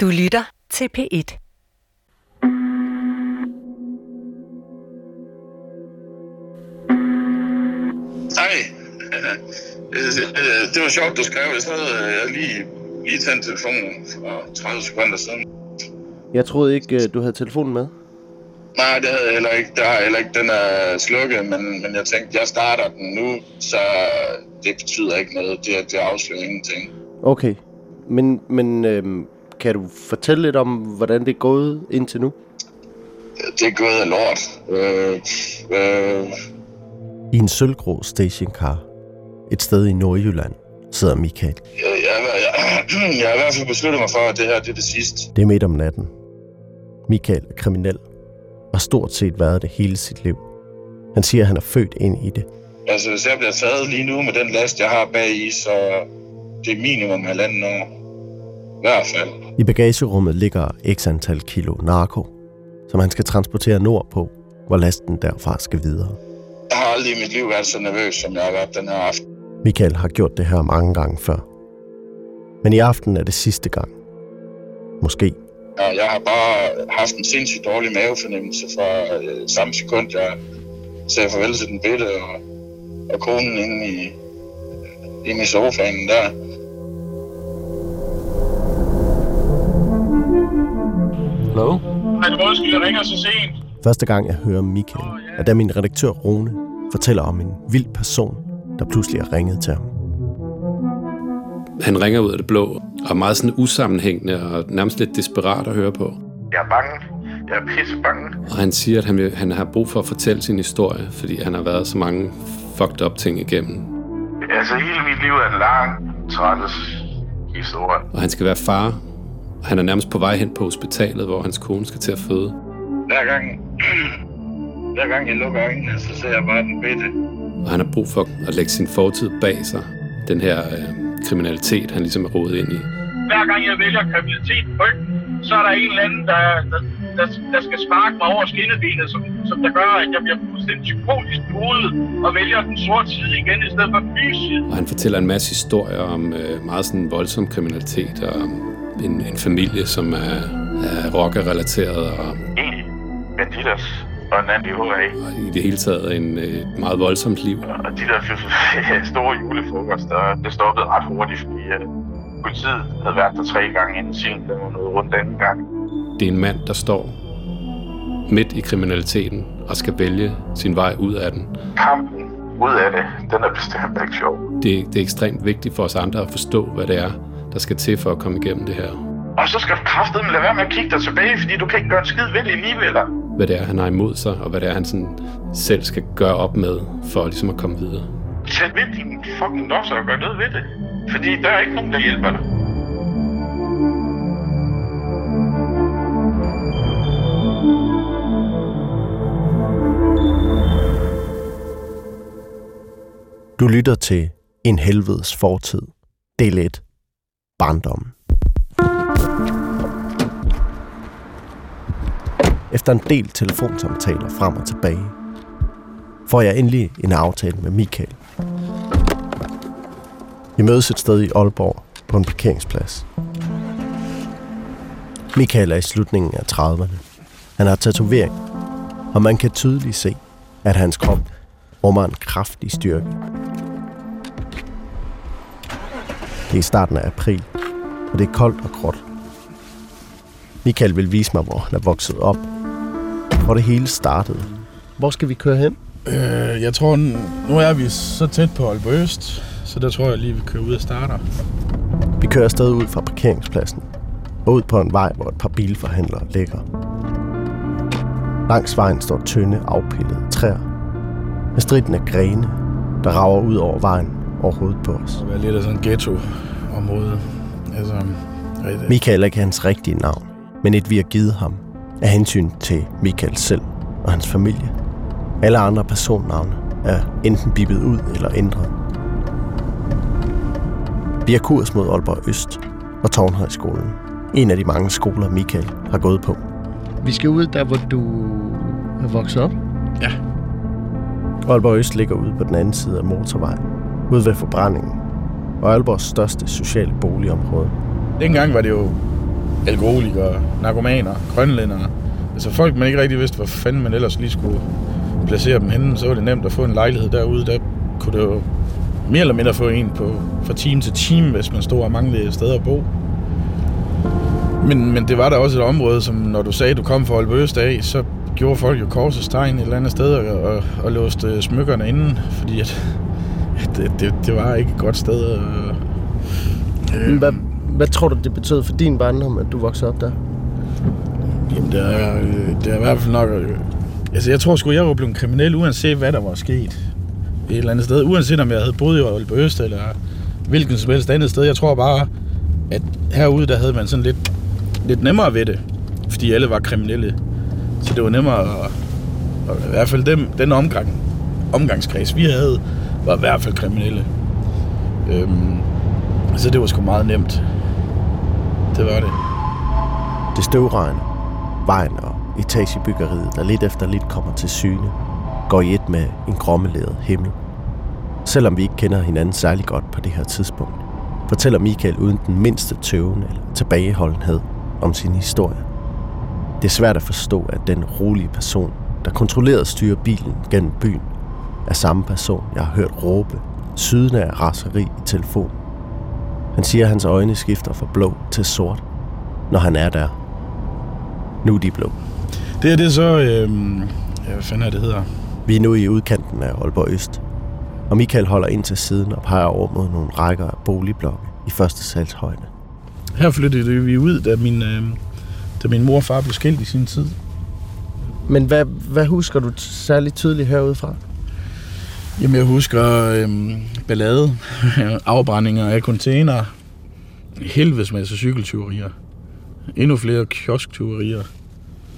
Du lytter til P1. Hej. Det var sjovt, du skrev. Jeg sad lige, lige tændt telefonen for 30 sekunder siden. Jeg troede ikke, øh, du havde telefonen med. Nej, det havde jeg heller ikke. Det har jeg heller ikke. Den er slukket, men, men jeg tænkte, jeg starter den nu, så det betyder ikke noget. Det, det afslører ingenting. Okay. Men, men øhm, kan du fortælle lidt om, hvordan det er gået indtil nu? Det er gået af lort. Øh, øh, I en sølvgrå stationcar, et sted i Nordjylland, sidder Michael. jeg, jeg, jeg, jeg har i hvert fald besluttet mig for, at det her det er det sidste. Det er midt om natten. Michael er kriminel og har stort set været det hele sit liv. Han siger, at han er født ind i det. Altså, hvis jeg bliver taget lige nu med den last, jeg har bag i, så det er minimum halvanden år. I hvert fald. I bagagerummet ligger x antal kilo narko, som han skal transportere nordpå, hvor lasten derfra skal videre. Jeg har aldrig i mit liv været så nervøs, som jeg har været den her aften. Michael har gjort det her mange gange før. Men i aften er det sidste gang. Måske. Ja, jeg har bare haft en sindssygt dårlig mavefornemmelse fra øh, samme sekund, jeg sagde farvel til den bitte og, og konen inde i, inde i sofaen der. Hallo? Men undskyld, jeg ringer så sent. Første gang jeg hører Michael, er da min redaktør Rune fortæller om en vild person, der pludselig er ringet til ham. Han ringer ud af det blå, og er meget sådan usammenhængende og nærmest lidt desperat at høre på. Jeg er bange. Jeg er pisse bange. Og han siger, at han, vil, han har brug for at fortælle sin historie, fordi han har været så mange fucked up ting igennem. Altså, hele mit liv er en lang, træls historie. Og han skal være far. Han er nærmest på vej hen på hospitalet, hvor hans kone skal til at føde. Hver gang, hver gang jeg lukker øjnene, så ser jeg bare den bitte. Og han har brug for at lægge sin fortid bag sig. Den her øh, kriminalitet, han ligesom er rodet ind i. Hver gang jeg vælger kriminalitet på så er der en eller anden, der, der, der, der skal sparke mig over skinnebenet, som, som der gør, at jeg bliver fuldstændig psykotisk hovedet og vælger den sorte side igen, i stedet for den lyse. Og han fortæller en masse historier om øh, meget sådan voldsom kriminalitet og om en, en familie, som er, er rockerrelateret og, En i Banditas og en anden i HA. og i det hele taget en øh, meget voldsomt liv. Og de der store julefrokoster, det stoppede ret hurtigt, fordi uh, politiet havde været der tre gange inden sin, der var noget rundt anden gang. Det er en mand, der står midt i kriminaliteten og skal vælge sin vej ud af den. Kampen ud af det, den er bestemt ikke sjov. Det, det er ekstremt vigtigt for os andre at forstå, hvad det er, der skal til for at komme igennem det her. Og så skal du kraftedeme lade være med at kigge dig tilbage, fordi du kan ikke gøre en skid ved det alligevel. Hvad det er, han har imod sig, og hvad det er, han sådan selv skal gøre op med for ligesom at komme videre. Tag ved din fucking losser og gør noget ved det. Fordi der er ikke nogen, der hjælper dig. Du lytter til En helvedes fortid. Del 1. Barndommen. Efter en del telefonsamtaler frem og tilbage, får jeg endelig en aftale med Michael. Vi mødes et sted i Aalborg på en parkeringsplads. Michael er i slutningen af 30'erne. Han har tatovering, og man kan tydeligt se, at hans krop rummer en kraftig styrke. Det er i starten af april, og det er koldt og gråt. Michael vil vise mig, hvor han er vokset op. Hvor det hele startede. Hvor skal vi køre hen? Øh, jeg tror, nu er vi så tæt på Aalborg Øst, så der tror jeg lige, vi kører ud og starter. Vi kører afsted ud fra parkeringspladsen og ud på en vej, hvor et par bilforhandlere ligger. Langs vejen står tynde, afpillede træer med stridten af grene, der rager ud over vejen over hovedet på os. Det er lidt af sådan et ghetto-område. Altså, rigtig. Michael er ikke hans rigtige navn, men et vi har givet ham af hensyn til Michael selv og hans familie. Alle andre personnavne er enten bippet ud eller ændret. Vi har kurs mod Aalborg Øst og Tårnhøjskolen. En af de mange skoler, Michael har gået på. Vi skal ud der, hvor du er vokset op? Ja. Aalborg Øst ligger ude på den anden side af motorvejen, ude ved forbrændingen, og Aalborgs største sociale boligområde. Dengang var det jo alkoholikere, narkomaner, grønlændere. Altså folk, man ikke rigtig vidste, hvor fanden man ellers lige skulle placere dem henne, så var det nemt at få en lejlighed derude. Der kunne det jo mere eller mindre få en på, fra time til time, hvis man stod og manglede steder at bo. Men, men det var der også et område, som når du sagde, at du kom fra Aalborg af, så gjorde folk jo korsets tegn et eller andet sted og, og, og låste smykkerne inden, fordi at det, det, det var ikke et godt sted. Øh, hvad, hvad tror du, det betød for din barndom, at du voksede op der? Jamen, det er, det er i hvert fald nok... Altså, jeg tror sgu, jeg var blevet kriminel, uanset hvad der var sket. Et eller andet sted. Uanset om jeg havde boet i Aalborg Øst, eller hvilken som helst andet sted. Jeg tror bare, at herude, der havde man sådan lidt, lidt nemmere ved det. Fordi alle var kriminelle. Så det var nemmere at, at i hvert fald dem, den omgang, omgangskreds, vi havde, var i hvert fald kriminelle. Øhm, så det var sgu meget nemt. Det var det. Det støvregner. Vejen og etagebyggeriet, der lidt efter lidt kommer til syne, går i et med en grommeleret himmel. Selvom vi ikke kender hinanden særlig godt på det her tidspunkt, fortæller Michael uden den mindste tøven eller tilbageholdenhed om sin historie. Det er svært at forstå, at den rolige person, der kontrolleret styrer bilen gennem byen, er samme person, jeg har hørt råbe, sydende af raseri i telefonen. Han siger, at hans øjne skifter fra blå til sort, når han er der. Nu er de blå. Det er det så... Øh, ja, hvad fanden er det hedder? Vi er nu i udkanten af Aalborg Øst, og Michael holder ind til siden og peger over mod nogle rækker af boligblokke i første salgshøjde. Her flyttede vi ud, da min, øh, da min mor og far blev skilt i sin tid. Men hvad, hvad husker du særligt tydeligt herudefra? Jamen, jeg husker øh, ballade, afbrændinger af container, helvedes masse cykeltyverier, endnu flere kiosktyverier.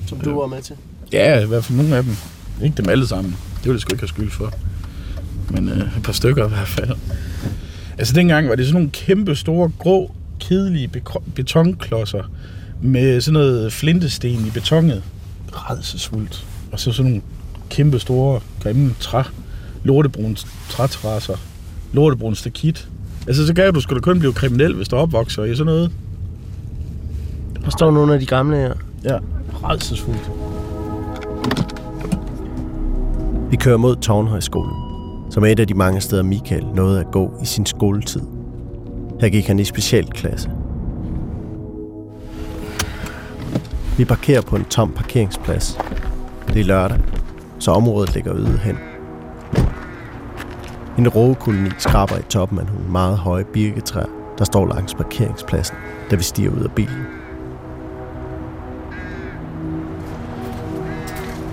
Som du var med til? Ja, i hvert fald nogle af dem. Ikke dem alle sammen. Det ville jeg sgu ikke have skyld for. Men øh, et par stykker i hvert fald. Altså dengang var det sådan nogle kæmpe store, grå, kedelige betonklodser med sådan noget flintesten i betonet. Redselsfuldt. Og så sådan nogle kæmpe store, grimme træ, lortebruns træterrasser, lortebruns stakit. Altså så gav du skulle kun blive kriminel, hvis du opvokser i sådan noget. Der står nogle af de gamle her. Ja, redselsfuldt. Vi kører mod Tårnhøjskolen, som er et af de mange steder Michael nåede at gå i sin skoletid. Her gik han i specialklasse. Vi parkerer på en tom parkeringsplads. Det er lørdag, så området ligger øde hen. En rågekoloni skraber i toppen af nogle meget høje birketræer, der står langs parkeringspladsen, da vi stiger ud af bilen.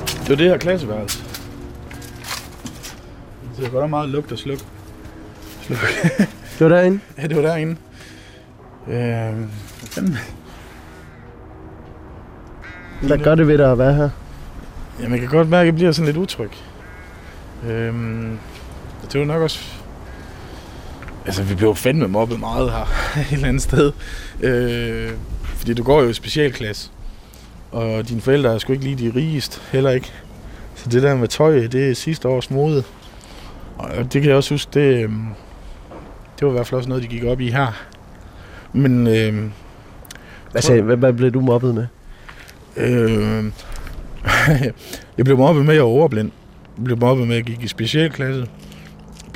Det var det her klasseværelse. Det er godt meget lugt og sluk. sluk. det var derinde? Ja, det var derinde. Øh, hvad fanden? Hvad gør det ved dig at være her? Ja, man kan godt mærke, at jeg bliver sådan lidt utryg. Øhm, det var nok også... Altså, vi blev fandme mobbet meget her, et eller andet sted. Øh, fordi du går jo i specialklasse. Og dine forældre er sgu ikke lige de rigest, heller ikke. Så det der med tøj, det er sidste års mode. Og det kan jeg også huske, det, øhm, det var i hvert fald også noget, de gik op i her. Men... Øh, hvad, sagde, hvad, hvad blev du mobbet med? Øh, jeg blev mobbet med, at jeg var overblind. Jeg blev mobbet med, at jeg gik i specialklasse.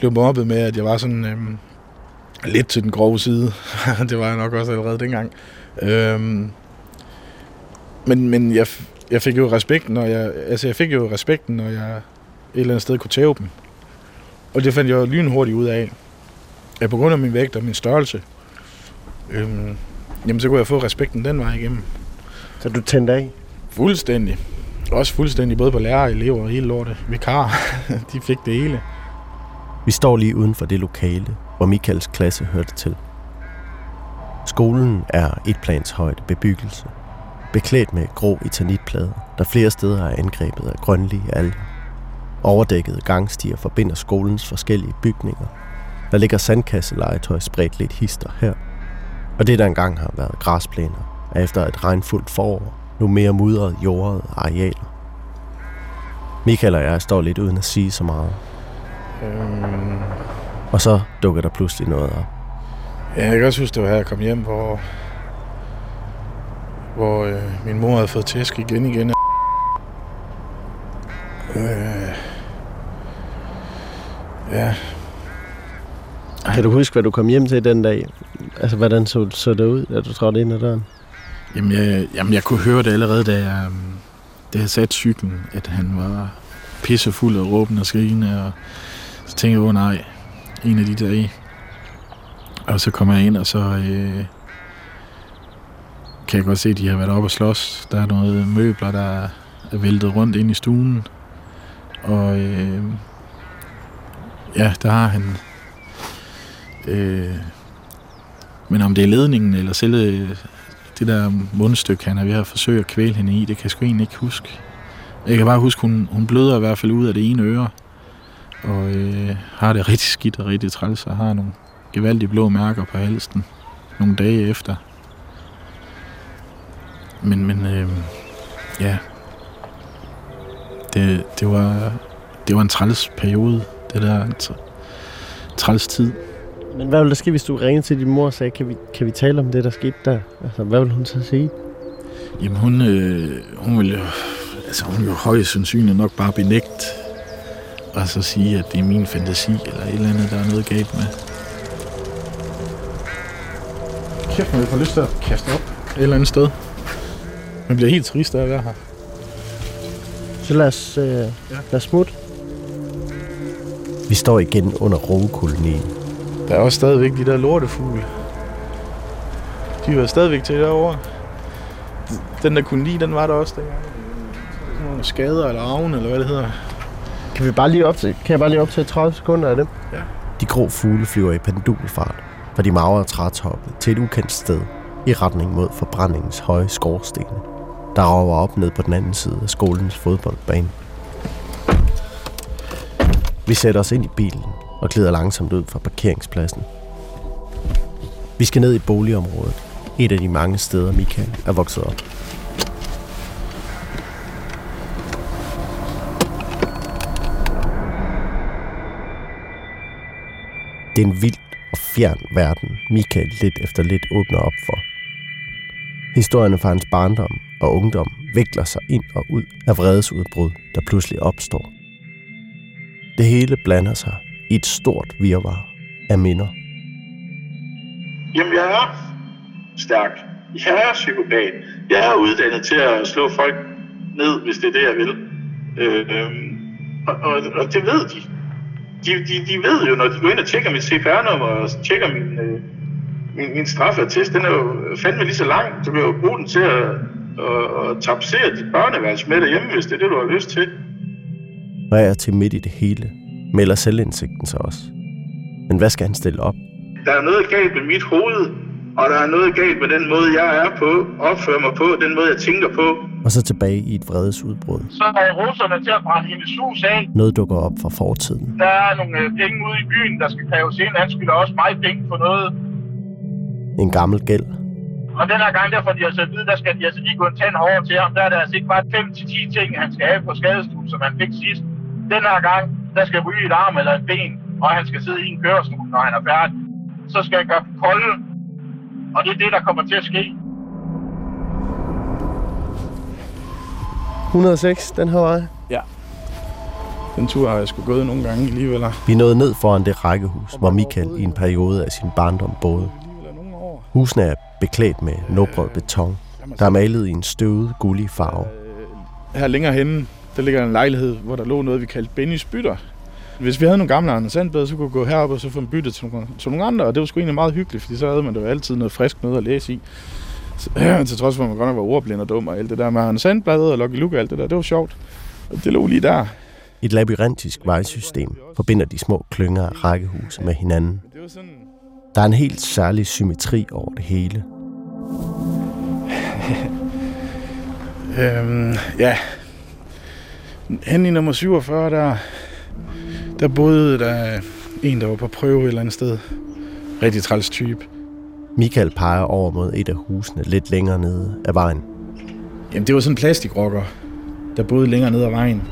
Blev mobbet med, at jeg var sådan øh, lidt til den grove side. det var jeg nok også allerede dengang. Øh, men men jeg, jeg fik jo respekten, når jeg, altså jeg fik jo respekten, når jeg et eller andet sted kunne tæve dem. Og det fandt jeg lynhurtigt ud af. At på grund af min vægt og min størrelse, øhm, jamen så kunne jeg få respekten den vej igennem. Så du tændte af? Fuldstændig. Også fuldstændig, både på lærere, elever og hele lortet. Vikar, de fik det hele. Vi står lige uden for det lokale, hvor Michaels klasse hørte til. Skolen er et plans højde bebyggelse, beklædt med grå etanitplader, der flere steder er angrebet af grønlige alger. Overdækkede gangstier forbinder skolens forskellige bygninger. Der ligger sandkasselegetøj spredt lidt hister her. Og det, der engang har været græsplæner, er efter et regnfuldt forår nu mere mudret jordet arealer. Michael og jeg står lidt uden at sige så meget. Øhm... Og så dukker der pludselig noget op. Ja, jeg kan også huske, det var her, jeg kom hjem, hvor hvor øh, min mor havde fået tæsk igen igen. Øh, ja, Kan du huske, hvad du kom hjem til den dag? Altså, hvordan så, så det ud, da du trådte ind ad døren? Jamen jeg, jamen, jeg kunne høre det allerede, da jeg, da jeg satte cyklen, at han var pissefuld af råben og skrigende, og så tænkte jeg, åh nej, en af de dage. Og så kommer jeg ind, og så øh, kan jeg godt se, at de har været oppe og slås. Der er noget møbler, der er væltet rundt ind i stuen. Og øh, ja, der har han... Øh, men om det er ledningen eller selve øh, det der mundstykke, han er ved at forsøge at kvæle hende i, det kan jeg sgu egentlig ikke huske. Jeg kan bare huske, hun, hun bløder i hvert fald ud af det ene øre, og øh, har det rigtig skidt og rigtig træls, og har nogle gevaldige blå mærker på halsen nogle dage efter. Men, men øh, ja, det, det, var, det var en træls periode, det der tr- træls tid. Men hvad ville der ske, hvis du ringede til din mor og sagde, kan vi, kan vi tale om det, der skete der? Altså, hvad ville hun så sige? Jamen hun, øh, hun vil jo, altså hun vil jo højst sandsynligt nok bare benægte, og så sige, at det er min fantasi, eller et eller andet, der er noget galt med. Kæft, man får lyst til at kaste op et eller andet sted. Man bliver helt trist af at være her. Så lad os, øh, lad os smutte. Vi står igen under roekolonien. Der er også stadigvæk de der lortefugle. De var stadigvæk til derovre. Den der koloni, den var der også dengang. Sådan Nogle skader eller arven, eller hvad det hedder. Kan, vi bare lige op til, kan jeg bare lige op til 30 sekunder af dem? Ja. De grå fugle flyver i pendulfart fra de magre trætoppe til et ukendt sted i retning mod forbrændingens høje skorstene, der rager op ned på den anden side af skolens fodboldbane. Vi sætter os ind i bilen og glider langsomt ud fra parkeringspladsen. Vi skal ned i boligområdet, et af de mange steder Michael er vokset op. Det er en vild og fjern verden, Michael lidt efter lidt åbner op for. Historierne fra hans barndom og ungdom vikler sig ind og ud af vredesudbrud, der pludselig opstår. Det hele blander sig i et stort virvar af minder. Jamen, jeg er stærk. Jeg er psykopat. Jeg er uddannet til at slå folk ned, hvis det er det, jeg vil. Øh, øhm, og, og, og det ved de de. De, de ved jo, når de går ind og tjekker mit CPR-nummer og tjekker min, øh, min, min straffeattest, den er jo fandme lige så lang. Du kan jo bruge den til at, at, at tapsere dit børneværelse med derhjemme, hvis det er det, du har lyst til. Og jeg er til midt i det hele, melder selvindsigten sig også. Men hvad skal han stille op? Der er noget galt med mit hoved, og der er noget galt med den måde, jeg er på, opfører mig på, den måde, jeg tænker på. Og så tilbage i et vredesudbrud. Så er russerne til at brænde hendes hus af. Noget dukker op fra fortiden. Der er nogle øh, penge ude i byen, der skal kræves ind. Han skylder også mig penge for noget. En gammel gæld. Og den her gang, der får de altså at vide, der skal de altså lige gå en tand hårdere til ham. Der er der altså ikke bare 5-10 ting, han skal have på skadestuen, som han fik sidst. Den her gang, der skal ryge et arm eller et ben, og han skal sidde i en kørestol, når han er færdig. Så skal jeg gøre kolde, og det er det, der kommer til at ske. 106, den her vej. Den tur har jeg sgu gået nogle gange alligevel. Vi nåede ned foran det rækkehus, hvor Michael i en periode af sin barndom boede. Alligevel nogle år. Husene er beklædt med nubret beton, der er malet i en støvet, gullig farve. Her længere henne, der ligger en lejlighed, hvor der lå noget, vi kaldte Bennys bytter. Hvis vi havde nogle gamle Anders Sandblad, så kunne vi gå herop og så få en bytte til nogle, til nogle andre, og det var sgu egentlig meget hyggeligt, fordi så havde man da jo altid noget frisk noget at læse i. Til trods for, at man godt nok var ordblind og dum og alt det der med Anders Sandblad og Lucky Luke og alt det der, det var sjovt. Og det lå lige der. Et labyrintisk vejsystem forbinder de små klynger af rækkehuse med hinanden. Der er en helt særlig symmetri over det hele. Øhm, ja. Hen i nummer 47, der, der boede der en, der var på prøve et eller andet sted. Rigtig træls type. Michael peger over mod et af husene lidt længere nede af vejen. Jamen, det var sådan en plastikrocker, der boede længere ned ad vejen.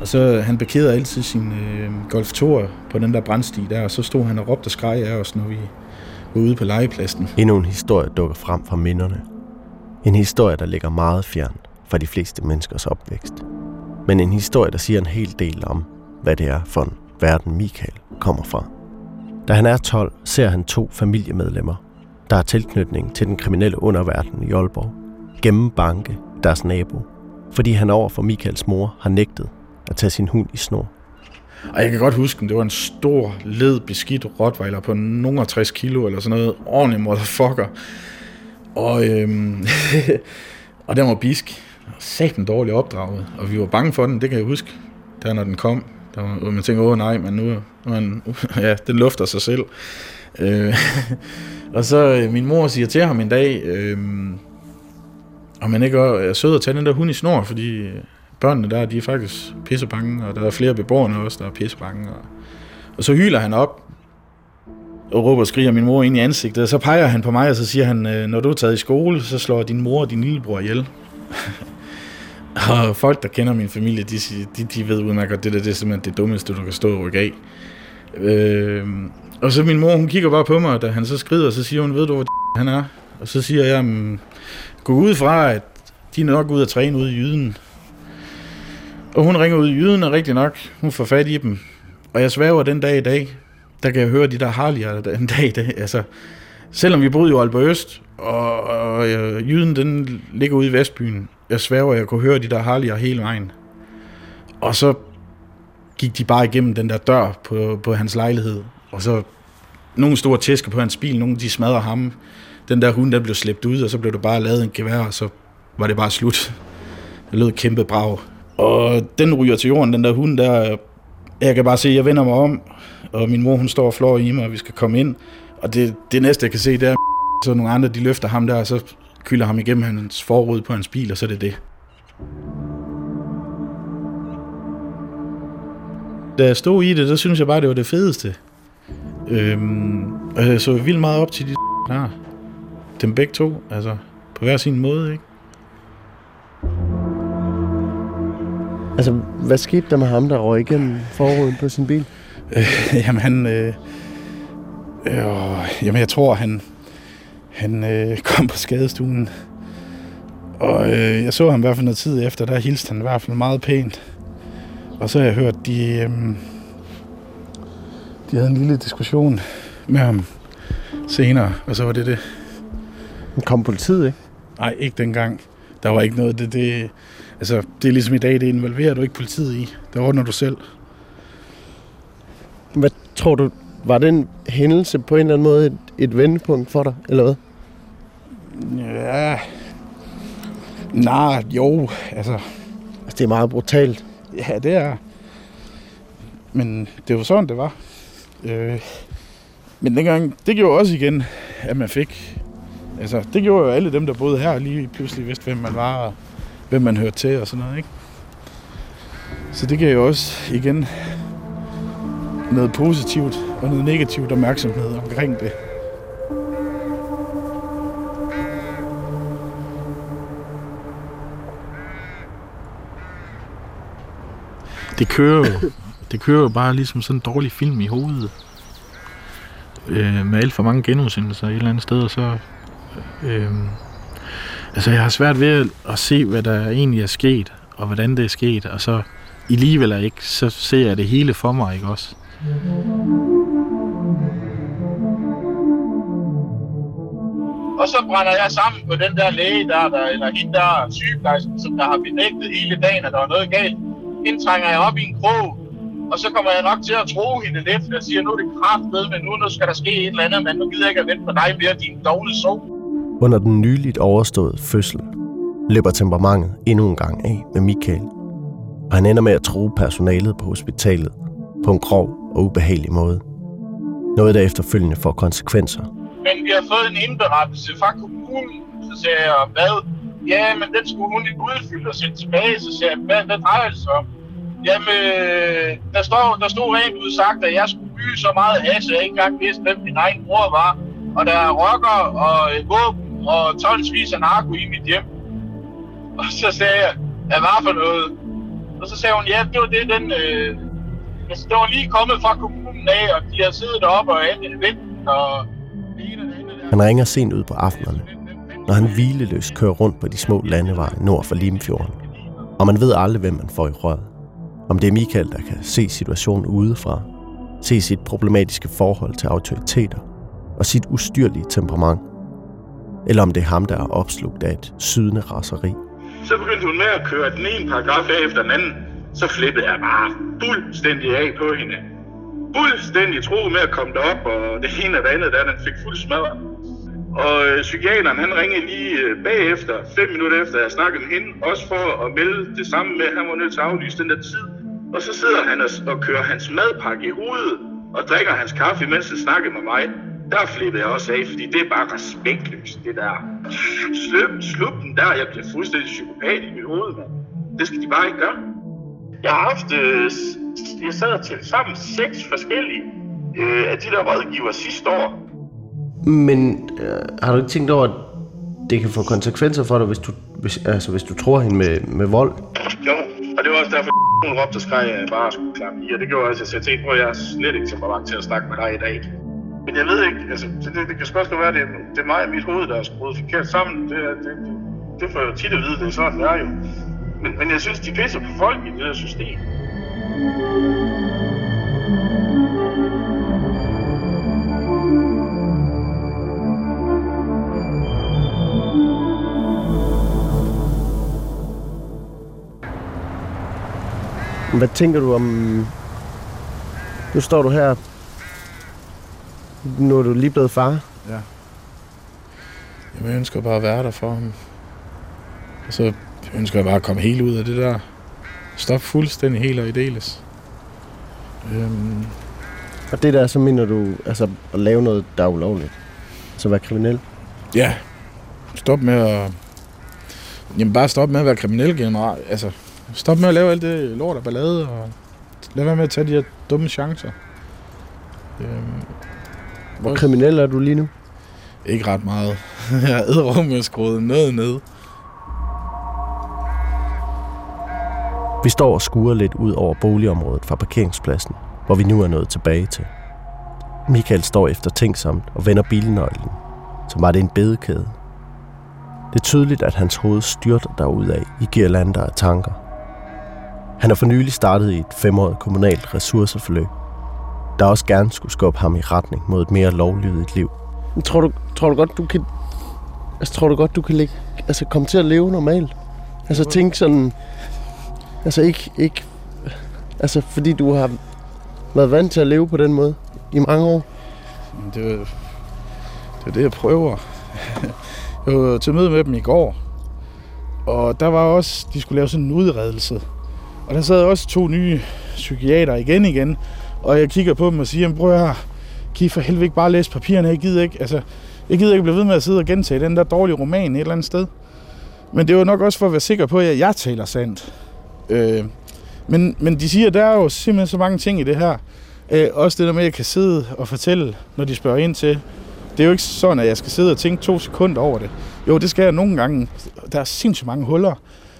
Og så han parkerede altid sin øh, Golf 2 på den der brandsti der, og så stod han og råbte og skreg af os, når vi var ude på legepladsen. Endnu en historie dukker frem fra minderne. En historie, der ligger meget fjern fra de fleste menneskers opvækst. Men en historie, der siger en hel del om, hvad det er for en verden Michael kommer fra. Da han er 12, ser han to familiemedlemmer, der har tilknytning til den kriminelle underverden i Aalborg, gennembanke banke deres nabo, fordi han over for Michaels mor har nægtet at tage sin hund i snor. Og jeg kan godt huske, at det var en stor, led, beskidt rottweiler på nogen 60 kilo eller sådan noget. Ordentlig motherfucker. Og, øhm, og den var bisk. Satan dårligt opdraget. Og vi var bange for den, det kan jeg huske. Der når den kom. Der var, man tænker, åh nej, men nu, man, ja, den lufter sig selv. Øh, og så øh, min mor siger til ham en dag, øh, om man ikke er sød at tage den der hund i snor, fordi øh, børnene der, de er faktisk pissebange, og der er flere beboerne også, der er pissebange. Og, og så hyler han op, og råber og skriger min mor ind i ansigtet, og så peger han på mig, og så siger han, øh, når du er taget i skole, så slår din mor og din lillebror ihjel. og folk, der kender min familie, de, de, de ved udmærket, at det der det er simpelthen det dummeste, du kan stå og rykke af. Øh, og så min mor, hun kigger bare på mig, da han så skrider, og så siger hun, ved du, hvor han er? Og så siger jeg, gå ud fra, at de er nok ude at træne ude i jyden. Og hun ringer ud i jyden, og rigtig nok, hun får fat i dem. Og jeg sværger den dag i dag, der kan jeg høre de der Harley'er den dag i dag. Altså, selvom vi boede i Aalborg Øst, og, og øh, jyden den ligger ude i Vestbyen, jeg sværger, jeg kunne høre de der Harley'er hele vejen. Og så gik de bare igennem den der dør på, på hans lejlighed, og så nogle store tæsker på hans bil, nogle de smadrer ham. Den der hund, der blev slæbt ud, og så blev der bare lavet en gevær, og så var det bare slut. Det lød kæmpe brag. Og den ryger til jorden, den der hund der. Jeg kan bare se, at jeg vender mig om, og min mor hun står og flår i mig, og vi skal komme ind. Og det, det næste, jeg kan se, det er, så nogle andre, de løfter ham der, og så kylder ham igennem hans forråd på hans bil, og så er det det. Da jeg stod i det, så synes jeg bare, det var det fedeste. Øhm, og jeg så vildt meget op til de der. Dem begge to, altså på hver sin måde, ikke? Altså, hvad skete der med ham, der røg igennem forruden på sin bil? Øh, jamen, han... Øh, øh, jamen, jeg tror, han, han øh, kom på skadestuen. Og øh, jeg så ham i hvert fald noget tid efter, der hilste han i hvert fald meget pænt. Og så har jeg hørt, de, øh, de havde en lille diskussion med ham senere, og så var det det. Kom politiet, ikke? Nej, ikke dengang. Der var ikke noget. Det, det, altså, det er ligesom i dag, det involverer du ikke politiet i. Det ordner du selv. Hvad tror du, var den hændelse på en eller anden måde et, et vendepunkt for dig, eller hvad? Ja. Nej, jo, altså. Altså, det er meget brutalt. Ja, det er. Men det var sådan, det var. Øh, men dengang, det gjorde også igen, at man fik... Altså, det gjorde jo alle dem, der boede her, lige pludselig vidste, hvem man var, og hvem man hørte til og sådan noget, ikke? Så det gav jo også igen noget positivt og noget negativt opmærksomhed omkring det. Det kører jo, det kører jo bare ligesom sådan en dårlig film i hovedet. Øh, med alt for mange genudsendelser et eller andet sted, og så... Øh, altså, jeg har svært ved at se, hvad der egentlig er sket, og hvordan det er sket, og så i livet eller ikke, så ser jeg det hele for mig, ikke også? Og så brænder jeg sammen på den der læge der, der eller hende der sygeplejersken, som der har benægtet hele dagen, at der var noget galt. Indtrænger jeg op i en krog, og så kommer jeg nok til at tro hende lidt. Jeg siger, nu er det kraftet, men nu, nu skal der ske et eller andet, men nu gider jeg ikke at vente på dig mere, din dårlige sov. Under den nyligt overståede fødsel løber temperamentet endnu en gang af med Michael, og han ender med at tro personalet på hospitalet på en grov og ubehagelig måde. Noget, der efterfølgende får konsekvenser. Men vi har fået en indberettelse fra kommunen, så siger jeg, hvad? Ja, men den skulle hun ikke udfylde og sætte tilbage, så siger jeg, hvad, hvad drejer det sig om? Jamen, øh, der, står, der stod rent ud sagt, at jeg skulle bygge så meget hash, at jeg ikke engang vidste, hvem min egen mor var. Og der er rocker og våben og tonsvis af narko i mit hjem. Og så sagde jeg, hvad var for noget? Og så sagde hun, ja, det var det, den... Øh, altså, det var lige kommet fra kommunen af, og de har siddet deroppe og ventet, og... Han ringer sent ud på aftenerne, når han hvileløst kører rundt på de små landeveje nord for Limfjorden. Og man ved aldrig, hvem man får i røret. Om det er Michael, der kan se situationen udefra, se sit problematiske forhold til autoriteter og sit ustyrlige temperament, eller om det er ham, der er opslugt af et sydende raseri. Så begyndte hun med at køre den ene paragraf af efter den anden. Så flippede jeg bare fuldstændig af på hende. Fuldstændig troet med at komme derop, og det ene og det andet, der den fik fuld smadret. Og øh, psykiateren, han ringede lige øh, bagefter, fem minutter efter, jeg snakkede med hende, også for at melde det samme med, at han var nødt til at aflyse den der tid. Og så sidder han og, og kører hans madpakke i hovedet, og drikker hans kaffe, mens han snakker med mig. Der flippede jeg også af, fordi det er bare respektløst, det der. Slup, slup den der, jeg bliver fuldstændig psykopat i mit hoved, man. Det skal de bare ikke gøre. Jeg har haft, øh, jeg sad til sammen seks forskellige øh, af de der rådgiver sidste år. Men øh, har du ikke tænkt over, at det kan få konsekvenser for dig, hvis du, hvis, altså, hvis du tror hende med, med vold? Jo, og det var også derfor, hun råbte og skreg, at jeg bare skulle klappe i, og det gjorde også, at jeg tænkte på, at jeg er slet ikke så meget til at snakke med dig i dag. Men jeg ved ikke, altså, det, det, det kan spørgsmålet være, at det, det er mig og mit hoved, der er skruet forkert sammen. Det, det, det, det får jeg jo tit at vide, det er sådan, det er jo. Men, men jeg synes, de pisser på folk i det her system. Hvad tænker du om... Nu står du her. Nu er du lige blevet far. Ja. Jamen, jeg ønsker bare at være der for ham. Og så ønsker jeg bare at komme helt ud af det der. Stop fuldstændig helt og ideles. Øhm, Og det der, så mener du altså, at lave noget, der er ulovligt. Altså være kriminel. ja, stop med at... Jamen bare stop med at være kriminel generelt. Altså, stop med at lave alt det lort og ballade, og lad være med at tage de her dumme chancer. Øhm, Hvor kriminel er du lige nu? Ikke ret meget. Jeg er æderrum med skruet noget ned. Vi står og skuer lidt ud over boligområdet fra parkeringspladsen, hvor vi nu er nået tilbage til. Michael står eftertænksomt og vender bilnøglen, som var det en bedekæde. Det er tydeligt, at hans hoved styrter derudad i girlander af tanker. Han er for nylig startet i et femårigt kommunalt ressourceforløb, der også gerne skulle skubbe ham i retning mod et mere lovlydigt liv. Tror du, tror du godt, du kan... Altså, tror du godt, du kan lægge, altså, komme til at leve normalt? Altså, tænk sådan... Altså, ikke, ikke... Altså, fordi du har været vant til at leve på den måde i mange år. Det er, det er det, jeg prøver. Jeg var til møde med dem i går, og der var også, de skulle lave sådan en udredelse. Og der sad også to nye psykiater igen igen, og jeg kigger på dem og siger, prøv her, kan I for helvede ikke bare læse papirerne? Jeg gider ikke, altså, jeg gider ikke blive ved med at sidde og gentage den der dårlige roman et eller andet sted. Men det var nok også for at være sikker på, at jeg taler sandt. Øh, men, men de siger, at der er jo simpelthen så mange ting i det her. Øh, også det der med, at jeg kan sidde og fortælle, når de spørger ind til. Det er jo ikke sådan, at jeg skal sidde og tænke to sekunder over det. Jo, det skal jeg nogle gange. Der er sindssygt mange huller,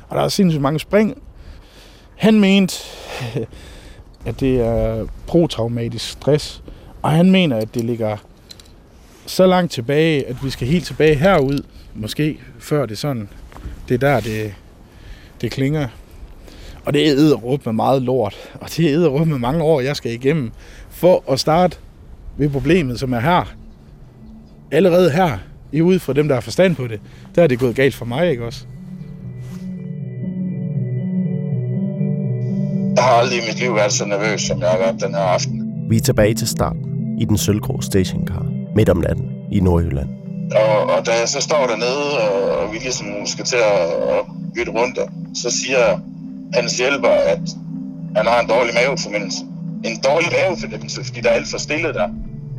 og der er sindssygt mange spring. Han mente, at det er protraumatisk stress, og han mener, at det ligger så langt tilbage, at vi skal helt tilbage herud, måske før det sådan. Det er der, det, det klinger. Og det er æderrup med meget lort, og det er æderrup med mange år, jeg skal igennem, for at starte ved problemet, som er her. Allerede her, i ud fra dem, der har forstand på det, der er det gået galt for mig, ikke også? Jeg har aldrig i mit liv været så nervøs, som jeg har været den her aften. Vi er tilbage til starten i den sølvgrå stationcar midt om natten i Nordjylland. Og, og da jeg så står dernede, og, og vi ligesom skal til at, bytte rundt, så siger hans hjælper, at han har en dårlig mavefornemmelse. En dårlig mavefornemmelse, fordi der er alt for stille der.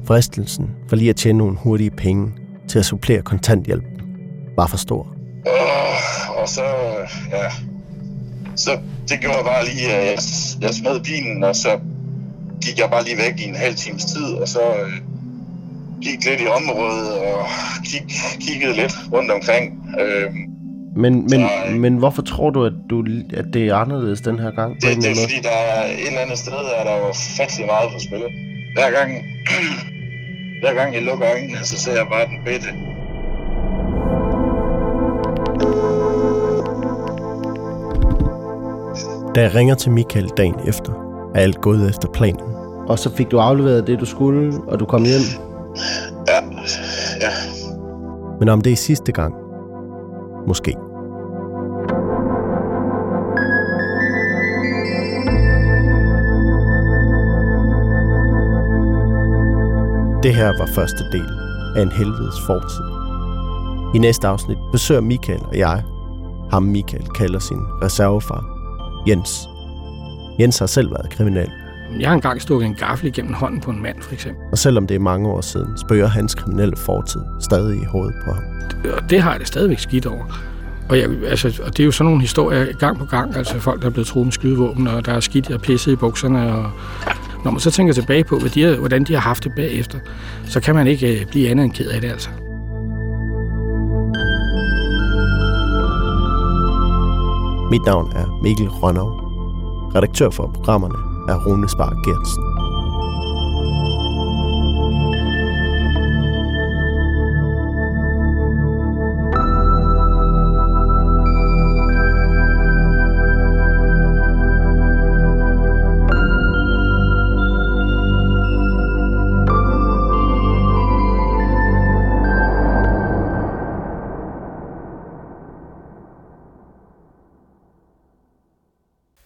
Fristelsen for lige at tjene nogle hurtige penge til at supplere kontanthjælpen var for stor. Og, og så, ja, så det gjorde jeg bare lige, at jeg, jeg smed bilen, og så gik jeg bare lige væk i en halv times tid, og så øh, gik lidt i området og kig, kiggede lidt rundt omkring. Øh, Men, men, Nej. men hvorfor tror du, at, du, at det er anderledes den her gang? Det, det er fordi, der er et eller andet sted, er der jo fattelig meget på spil. Hver gang, hver gang jeg lukker øjnene, så ser jeg bare den bedte. Da jeg ringer til Michael dagen efter, er alt gået efter planen. Og så fik du afleveret det, du skulle, og du kom hjem. Ja, ja. Men om det er sidste gang? Måske. Det her var første del af en helvedes fortid. I næste afsnit besøger Michael og jeg ham Michael kalder sin reservefar, Jens. Jens har selv været kriminel. Jeg har engang stukket en gaffel igennem hånden på en mand, for eksempel. Og selvom det er mange år siden, spørger hans kriminelle fortid stadig i hovedet på ham. Og det har jeg det stadigvæk skidt over. Og, jeg, altså, og det er jo sådan nogle historier gang på gang, altså folk, der er blevet truet med skydevåben, og der er skidt og pisset i bukserne. Og når man så tænker tilbage på, hvad de hvordan de har haft det bagefter, så kan man ikke øh, blive andet end ked af det, altså. Mit navn er Mikkel Rønnow. Redaktør for programmerne er Rune Spar Gertsen.